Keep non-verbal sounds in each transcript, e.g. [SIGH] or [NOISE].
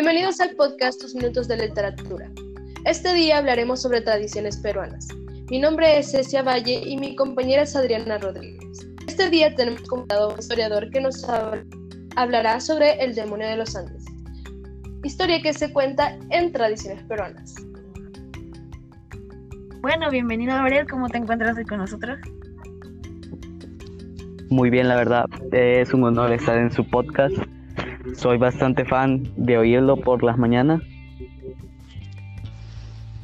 Bienvenidos al podcast Tus Minutos de Literatura. Este día hablaremos sobre tradiciones peruanas. Mi nombre es Cecia Valle y mi compañera es Adriana Rodríguez. Este día tenemos como un historiador que nos hablará sobre el demonio de los Andes, historia que se cuenta en tradiciones peruanas. Bueno, bienvenido Gabriel, ¿cómo te encuentras hoy con nosotros? Muy bien, la verdad, es un honor estar en su podcast soy bastante fan de oírlo por las mañanas.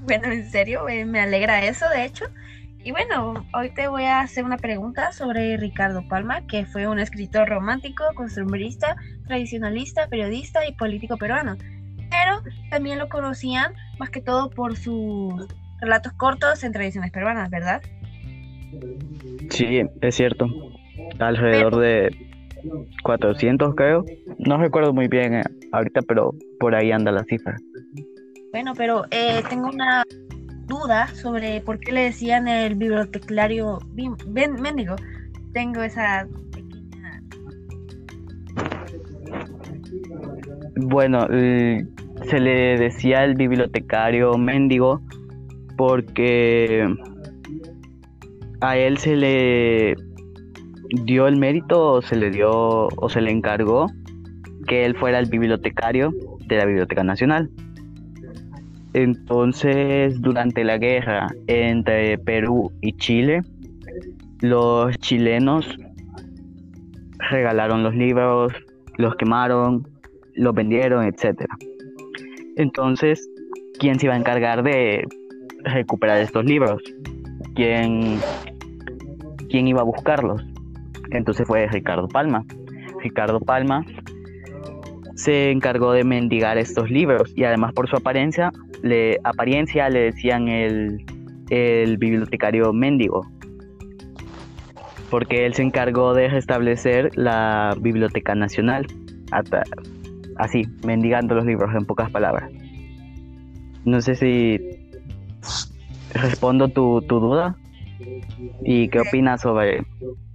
Bueno, en serio, eh, me alegra eso, de hecho. Y bueno, hoy te voy a hacer una pregunta sobre Ricardo Palma, que fue un escritor romántico, costumbrista, tradicionalista, periodista y político peruano. Pero también lo conocían más que todo por sus relatos cortos en tradiciones peruanas, ¿verdad? Sí, es cierto. Alrededor de 400 creo. No recuerdo muy bien eh, ahorita, pero por ahí anda la cifra. Bueno, pero eh, tengo una duda sobre por qué le decían el bibliotecario mendigo. Tengo esa pequeña... Bueno, se le decía el bibliotecario mendigo porque a él se le dio el mérito o se le dio o se le encargó que él fuera el bibliotecario de la Biblioteca Nacional. Entonces, durante la guerra entre Perú y Chile, los chilenos regalaron los libros, los quemaron, los vendieron, etc. Entonces, ¿quién se iba a encargar de recuperar estos libros? ¿Quién, quién iba a buscarlos? Entonces fue Ricardo Palma. Ricardo Palma se encargó de mendigar estos libros y además por su apariencia le, apariencia le decían el, el bibliotecario mendigo porque él se encargó de restablecer la Biblioteca Nacional, así, mendigando los libros en pocas palabras. No sé si respondo tu, tu duda. ¿Y qué opinas sobre,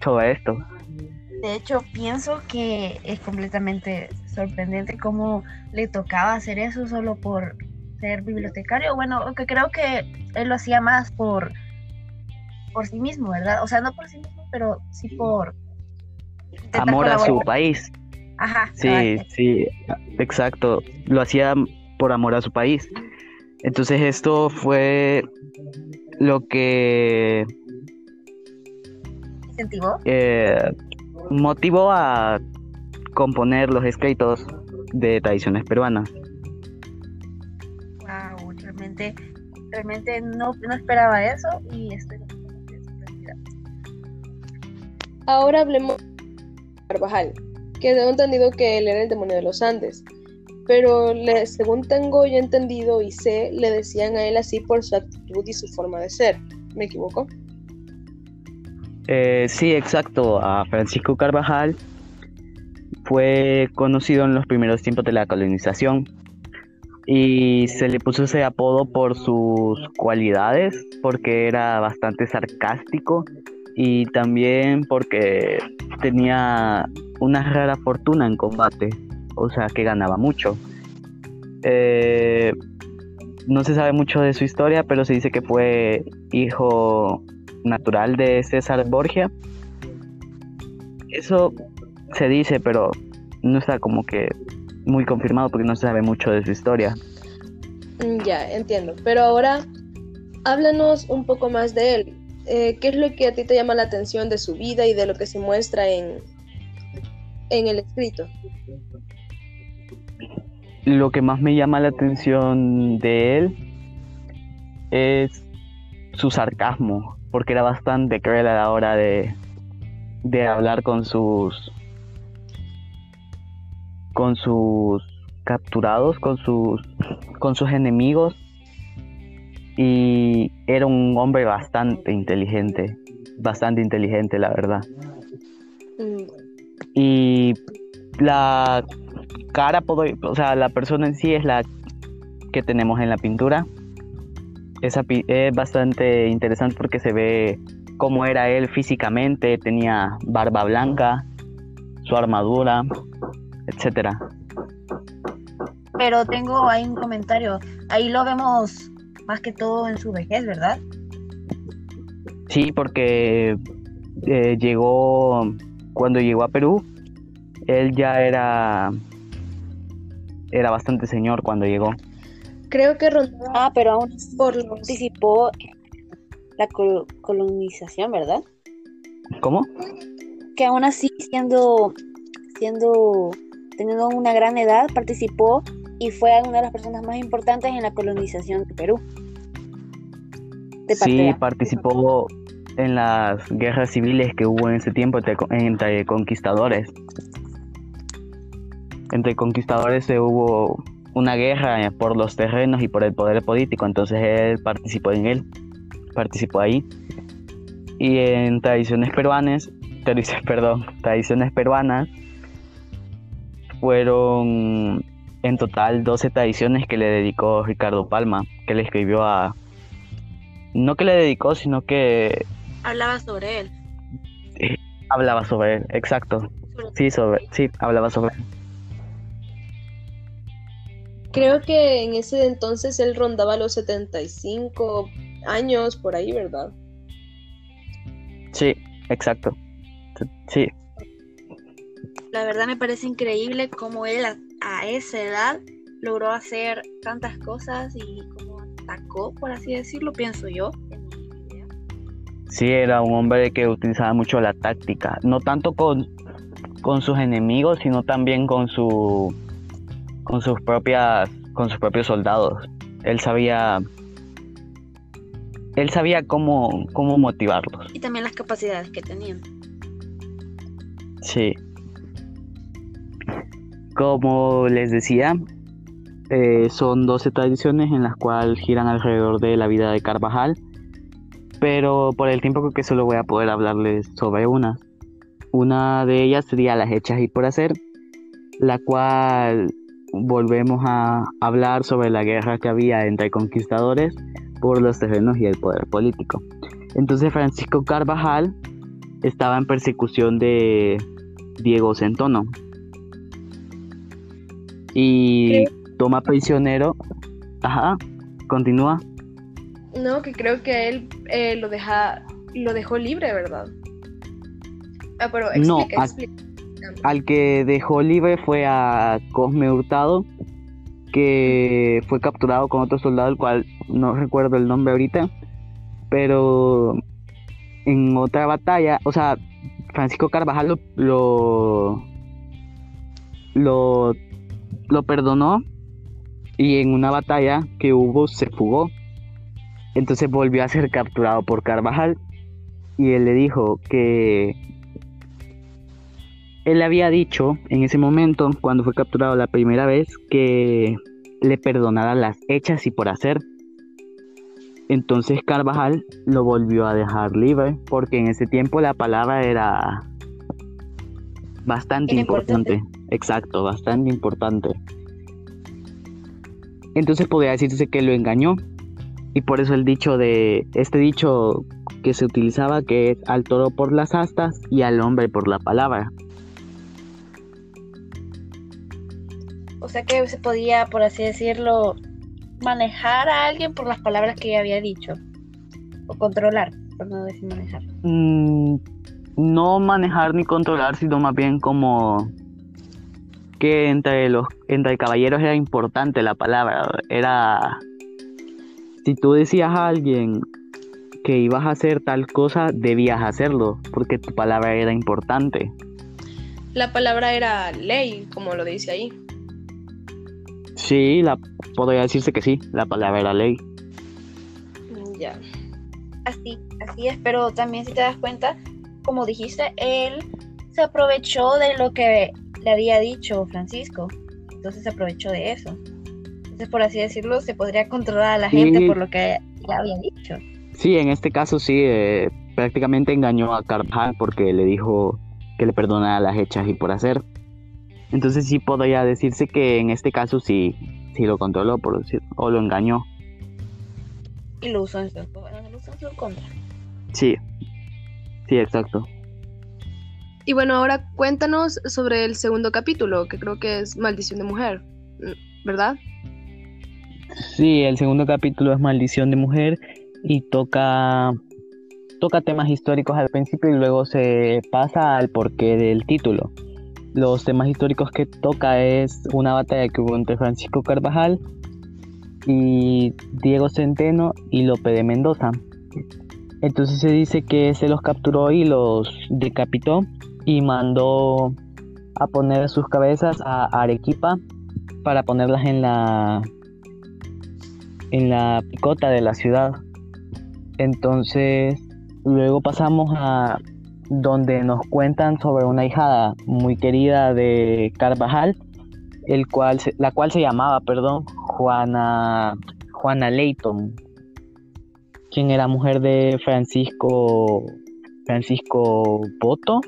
sobre esto? De hecho, pienso que es completamente sorprendente cómo le tocaba hacer eso solo por ser bibliotecario. Bueno, que creo que él lo hacía más por, por sí mismo, ¿verdad? O sea, no por sí mismo, pero sí por... Amor a su país. Ajá. Sí, sí, exacto. Lo hacía por amor a su país. Entonces esto fue lo que incentivó eh, motivó a componer los escritos de tradiciones peruanas. Wow, realmente, realmente no, no esperaba eso y estoy sorprendida. Ahora hablemos de Carvajal, que tengo entendido que él era el demonio de los Andes, pero le, según tengo yo entendido y sé, le decían a él así por su actitud y su forma de ser. ¿Me equivoco? Eh, sí, exacto. A Francisco Carvajal fue conocido en los primeros tiempos de la colonización y se le puso ese apodo por sus cualidades, porque era bastante sarcástico y también porque tenía una rara fortuna en combate, o sea que ganaba mucho. Eh, no se sabe mucho de su historia, pero se dice que fue hijo natural de César Borgia. Eso se dice, pero no está como que muy confirmado porque no se sabe mucho de su historia. Mm, ya, entiendo. Pero ahora háblanos un poco más de él. Eh, ¿Qué es lo que a ti te llama la atención de su vida y de lo que se muestra en, en el escrito? Lo que más me llama la atención de él es su sarcasmo, porque era bastante cruel a la hora de, de hablar con sus con sus capturados, con sus con sus enemigos y era un hombre bastante inteligente, bastante inteligente la verdad. Mm. Y la cara, o sea, la persona en sí es la que tenemos en la pintura, es, es bastante interesante porque se ve cómo era él físicamente, tenía barba blanca, su armadura, etcétera. pero tengo ahí un comentario. Ahí lo vemos más que todo en su vejez, ¿verdad? Sí, porque eh, llegó, cuando llegó a Perú, él ya era, era bastante señor cuando llegó. Creo que rondaba Ah, pero aún por los... participó en la col- colonización, ¿verdad? ¿Cómo? Que aún así, siendo, siendo, teniendo una gran edad, participó y fue una de las personas más importantes en la colonización de Perú. De Sí, participó en las guerras civiles que hubo en ese tiempo entre, entre conquistadores. Entre conquistadores se hubo una guerra eh, por los terrenos y por el poder político, entonces él participó en él, participó ahí. Y en tradiciones peruanas, [LAUGHS] tradiciones, perdón, tradiciones peruanas fueron en total 12 tradiciones que le dedicó Ricardo Palma, que le escribió a no que le dedicó, sino que Hablaba sobre él. hablaba sobre él, exacto. Sí, sobre, sí, hablaba sobre él. Creo que en ese entonces él rondaba los 75 años por ahí, ¿verdad? Sí, exacto. Sí, La verdad me parece increíble cómo él a, a esa edad logró hacer tantas cosas y cómo atacó, por así decirlo, pienso yo. sí, era un hombre que utilizaba mucho la táctica, no tanto con, con sus enemigos, sino también con su con sus propias con sus propios soldados. Él sabía él sabía cómo cómo motivarlos. Y también las capacidades que tenían. Sí. Como les decía, eh, son 12 tradiciones en las cuales giran alrededor de la vida de Carvajal, pero por el tiempo creo que solo voy a poder hablarles sobre una. Una de ellas sería las hechas y por hacer, la cual volvemos a hablar sobre la guerra que había entre conquistadores por los terrenos y el poder político. Entonces Francisco Carvajal estaba en persecución de Diego Centono y toma prisionero. Ajá, continúa. No, que creo que él eh, lo deja, lo dejó libre, ¿verdad? Ah, pero No, explica, a- explica. Al que dejó libre fue a Cosme Hurtado, que fue capturado con otro soldado, el cual no recuerdo el nombre ahorita, pero en otra batalla, o sea, Francisco Carvajal lo, lo, lo, lo perdonó y en una batalla que hubo se fugó. Entonces volvió a ser capturado por Carvajal y él le dijo que él había dicho en ese momento, cuando fue capturado la primera vez, que le perdonara las hechas y por hacer. Entonces Carvajal lo volvió a dejar libre, porque en ese tiempo la palabra era bastante importante. Exacto, bastante importante. Entonces podría decirse que lo engañó. Y por eso el dicho de, este dicho que se utilizaba que es al toro por las astas y al hombre por la palabra. O sea que se podía, por así decirlo, manejar a alguien por las palabras que ella había dicho. O controlar, por no decir manejar. Mm, no manejar ni controlar, sino más bien como que entre los entre caballeros era importante la palabra. Era si tú decías a alguien que ibas a hacer tal cosa, debías hacerlo, porque tu palabra era importante. La palabra era ley, como lo dice ahí. Sí, la podría decirse que sí, la palabra era ley. Mm, Ya. Así, así es, pero también si te das cuenta, como dijiste, él se aprovechó de lo que le había dicho Francisco. Entonces se aprovechó de eso. Entonces, por así decirlo, se podría controlar a la gente Sí. por lo que le había dicho. Sí, en este caso sí, eh, prácticamente engañó a Carvajal porque le dijo que le perdonara las hechas y por hacer. Entonces sí podría decirse que en este caso sí, sí lo controló, por decir, o lo engañó. Y lo usó en su, bueno, lo usó en su contra. Sí, sí, exacto. Y bueno, ahora cuéntanos sobre el segundo capítulo, que creo que es Maldición de Mujer. ¿verdad? Sí, el segundo capítulo es Maldición de Mujer y toca, toca temas históricos al principio y luego se pasa al porqué del título. Los temas históricos que toca es una batalla que hubo entre Francisco Carvajal y Diego Centeno y Lope de Mendoza. Entonces se dice que se los capturó y los decapitó y mandó a poner sus cabezas a Arequipa para ponerlas en la en la picota de la ciudad. Entonces, luego pasamos a donde nos cuentan sobre una hijada muy querida de Carvajal, el cual la cual se llamaba, perdón, Juana Juana Leighton, quien era mujer de Francisco Francisco Boto,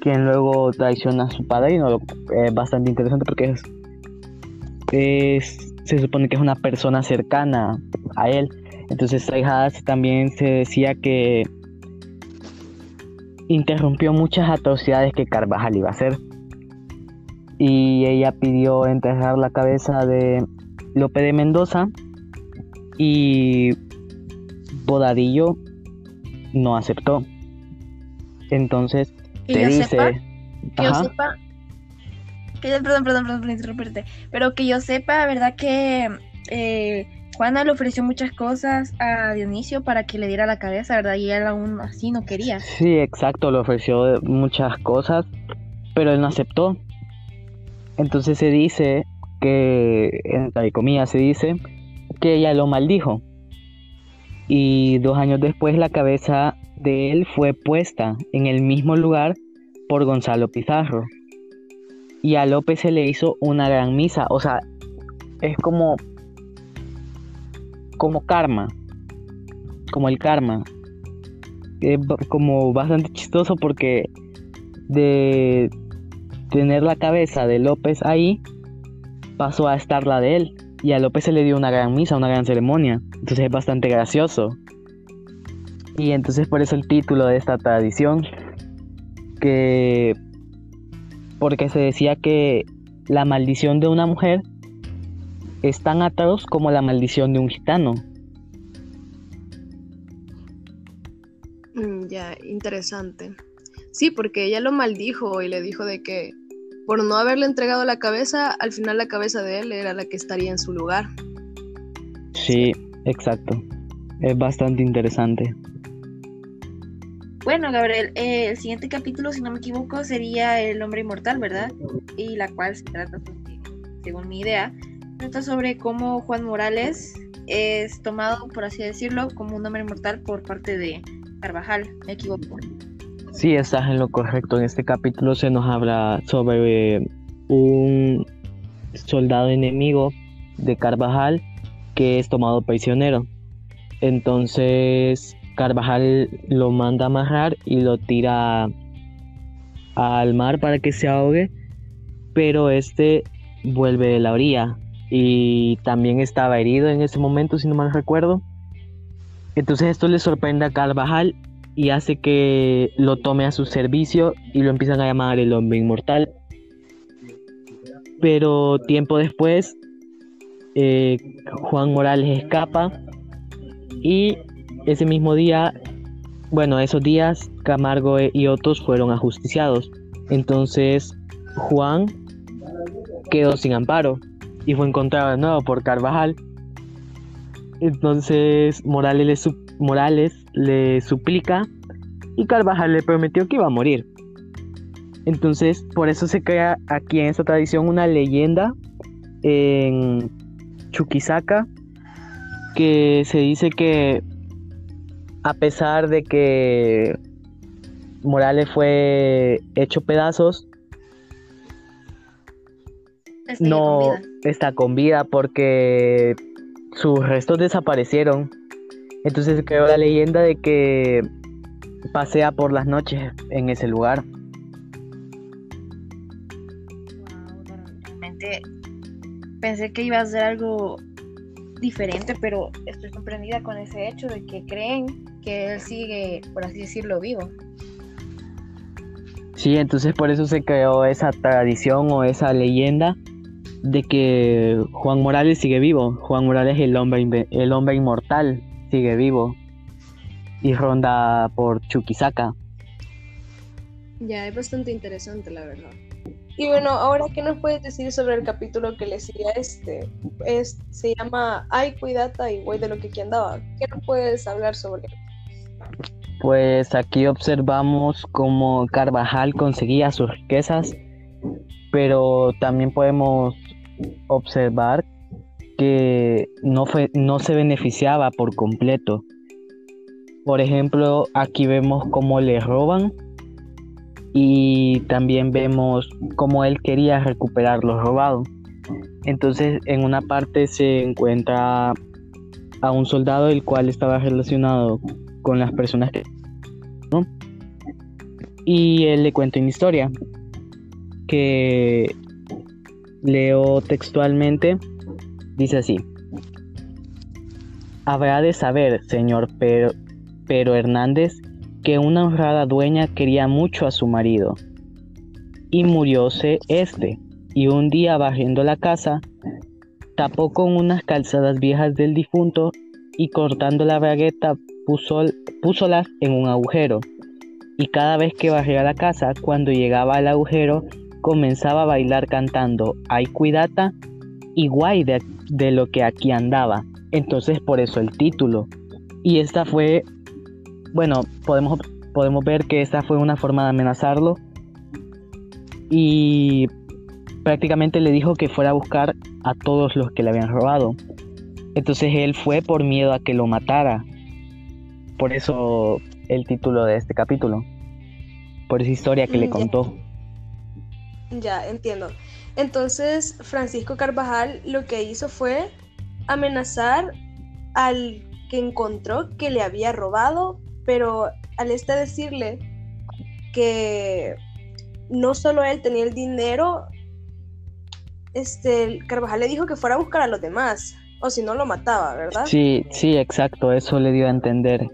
quien luego traiciona a su padrino, es bastante interesante porque es, se supone que es una persona cercana a él. Entonces hijada también se decía que interrumpió muchas atrocidades que Carvajal iba a hacer. Y ella pidió enterrar la cabeza de Lope de Mendoza y Bodadillo no aceptó. Entonces te dice... que yo sepa, perdón, perdón, perdón por interrumpirte, pero que yo sepa, ¿verdad? Que eh, Juana le ofreció muchas cosas a Dionisio para que le diera la cabeza, ¿verdad? Y él aún así no quería. Sí, exacto, le ofreció muchas cosas, pero él no aceptó. Entonces se dice que, entre comillas, se dice que ella lo maldijo. Y dos años después la cabeza de él fue puesta en el mismo lugar por Gonzalo Pizarro. Y a López se le hizo una gran misa. O sea, es como. Como karma. Como el karma. Es como bastante chistoso porque de tener la cabeza de López ahí, pasó a estar la de él. Y a López se le dio una gran misa, una gran ceremonia. Entonces es bastante gracioso. Y entonces por eso el título de esta tradición, que porque se decía que la maldición de una mujer es tan atroz como la maldición de un gitano. Mm, ya, interesante. Sí, porque ella lo maldijo y le dijo de que por no haberle entregado la cabeza, al final la cabeza de él era la que estaría en su lugar. Sí, exacto. Es bastante interesante. Bueno, Gabriel, eh, el siguiente capítulo, si no me equivoco, sería El hombre inmortal, ¿verdad? Y la cual se trata, según mi idea, trata sobre cómo Juan Morales es tomado, por así decirlo, como un hombre inmortal por parte de Carvajal. ¿Me equivoco? Sí, estás en lo correcto. En este capítulo se nos habla sobre un soldado enemigo de Carvajal que es tomado prisionero. Entonces Carvajal lo manda a amarrar y lo tira al mar para que se ahogue, pero este vuelve de la orilla y también estaba herido en ese momento, si no mal recuerdo. Entonces esto le sorprende a Carvajal y hace que lo tome a su servicio y lo empiezan a llamar el hombre inmortal. Pero tiempo después, eh, Juan Morales escapa y ese mismo día, bueno, esos días, Camargo y otros fueron ajusticiados. Entonces, Juan quedó sin amparo y fue encontrado de nuevo por Carvajal. Entonces, Morales le, Morales le suplica y Carvajal le prometió que iba a morir. Entonces, por eso se crea aquí en esta tradición una leyenda en Chuquisaca que se dice que a pesar de que Morales fue hecho pedazos, no está con vida porque sus restos desaparecieron. Entonces creó la leyenda de que pasea por las noches en ese lugar. realmente pensé que iba a ser algo diferente, pero estoy sorprendida con ese hecho de que creen que él sigue, por así decirlo, vivo. Sí, entonces por eso se creó esa tradición o esa leyenda de que Juan Morales sigue vivo. Juan Morales, el hombre, el hombre inmortal, sigue vivo y ronda por Chuquisaca. Ya, es bastante interesante, la verdad. Y bueno, ahora, ¿qué nos puedes decir sobre el capítulo que le sigue a este? Es, se llama Ay, cuidata y güey de lo que aquí andaba. ¿Qué nos puedes hablar sobre él? Pues aquí observamos cómo Carvajal conseguía sus riquezas, pero también podemos observar que no, fue, no se beneficiaba por completo. Por ejemplo, aquí vemos cómo le roban y también vemos cómo él quería recuperar lo robado. Entonces, en una parte se encuentra a un soldado el cual estaba relacionado con las personas que... Y él le cuenta una historia que leo textualmente. Dice así. Habrá de saber, señor Pero, Pero Hernández, que una honrada dueña quería mucho a su marido. Y murióse este, y un día barriendo la casa, tapó con unas calzadas viejas del difunto y cortando la bragueta puso, púsolas en un agujero. Y cada vez que barría la casa, cuando llegaba al agujero, comenzaba a bailar cantando Ay cuidata y guay de, de lo que aquí andaba. Entonces por eso el título. Y esta fue bueno, podemos, podemos ver que esta fue una forma de amenazarlo y prácticamente le dijo que fuera a buscar a todos los que le habían robado. Entonces él fue por miedo a que lo matara. Por eso el título de este capítulo. Por esa historia que le mm, contó. Ya, entiendo. Entonces Francisco Carvajal lo que hizo fue amenazar al que encontró que le había robado pero al este decirle que no solo él tenía el dinero, este, Carvajal le dijo que fuera a buscar a los demás, o si no lo mataba, ¿verdad? Sí, sí, exacto, eso le dio a entender.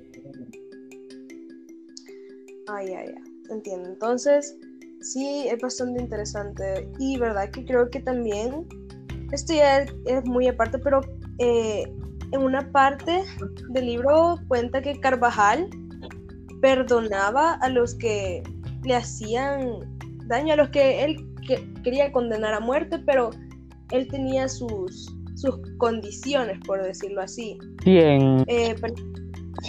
Ay, ay, ay, entiendo. Entonces, sí, es bastante interesante. Y verdad que creo que también, esto ya es, muy aparte, pero eh, en una parte del libro cuenta que Carvajal perdonaba a los que le hacían daño, a los que él quería condenar a muerte, pero él tenía sus, sus condiciones, por decirlo así. Sí, en, eh,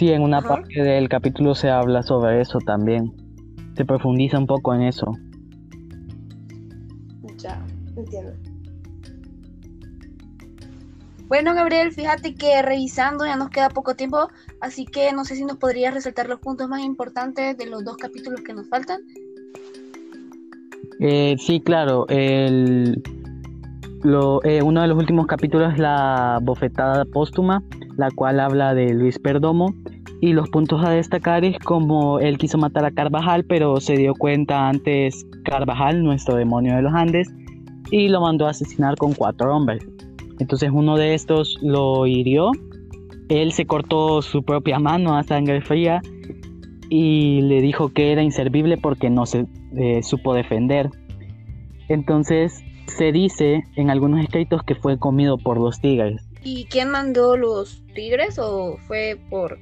en una parte del capítulo se habla sobre eso también. Se profundiza un poco en eso. Ya, entiendo. Bueno, Gabriel, fíjate que revisando ya nos queda poco tiempo, así que no sé si nos podrías resaltar los puntos más importantes de los dos capítulos que nos faltan. Eh, sí, claro. El, lo, eh, uno de los últimos capítulos es la bofetada póstuma, la cual habla de Luis Perdomo. Y los puntos a destacar es como él quiso matar a Carvajal, pero se dio cuenta antes Carvajal, nuestro demonio de los Andes, y lo mandó a asesinar con cuatro hombres. Entonces uno de estos lo hirió. Él se cortó su propia mano a sangre fría y le dijo que era inservible porque no se eh, supo defender. Entonces se dice en algunos escritos que fue comido por los tigres. ¿Y quién mandó los tigres o fue por,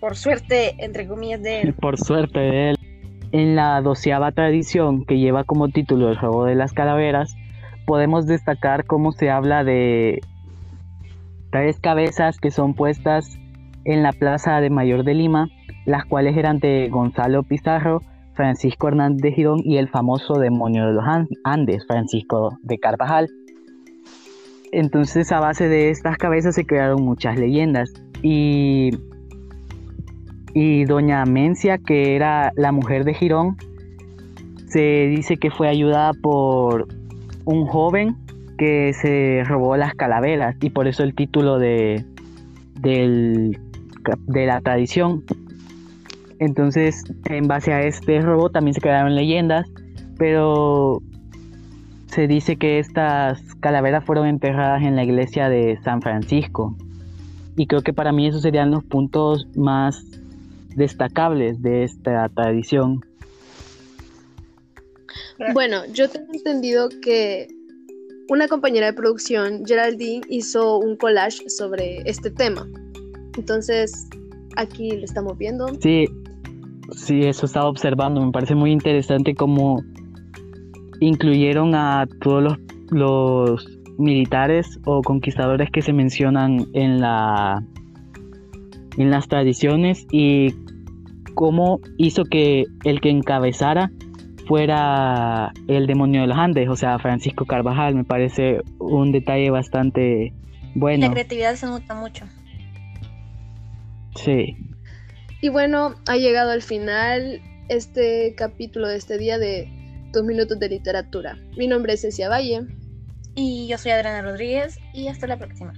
por suerte, entre comillas, de él? por suerte de él. En la doceava tradición que lleva como título el juego de las calaveras, podemos destacar cómo se habla de tres cabezas que son puestas en la plaza de Mayor de Lima, las cuales eran de Gonzalo Pizarro, Francisco Hernández de Girón y el famoso demonio de los Andes, Francisco de Carvajal. Entonces a base de estas cabezas se crearon muchas leyendas y, y doña Mencia, que era la mujer de Girón, se dice que fue ayudada por un joven que se robó las calaveras y por eso el título de, de la tradición. Entonces, en base a este robo también se crearon leyendas, pero se dice que estas calaveras fueron enterradas en la iglesia de San Francisco. Y creo que para mí esos serían los puntos más destacables de esta tradición. Bueno, yo tengo entendido que una compañera de producción, Geraldine, hizo un collage sobre este tema. Entonces, aquí lo estamos viendo. Sí, sí, eso estaba observando. Me parece muy interesante cómo incluyeron a todos los, los militares o conquistadores que se mencionan en la en las tradiciones y cómo hizo que el que encabezara fuera el demonio de los Andes, o sea, Francisco Carvajal, me parece un detalle bastante bueno. La creatividad se nota mucho. Sí. Y bueno, ha llegado al final este capítulo de este día de Dos Minutos de Literatura. Mi nombre es Cecia Valle. Y yo soy Adriana Rodríguez y hasta la próxima.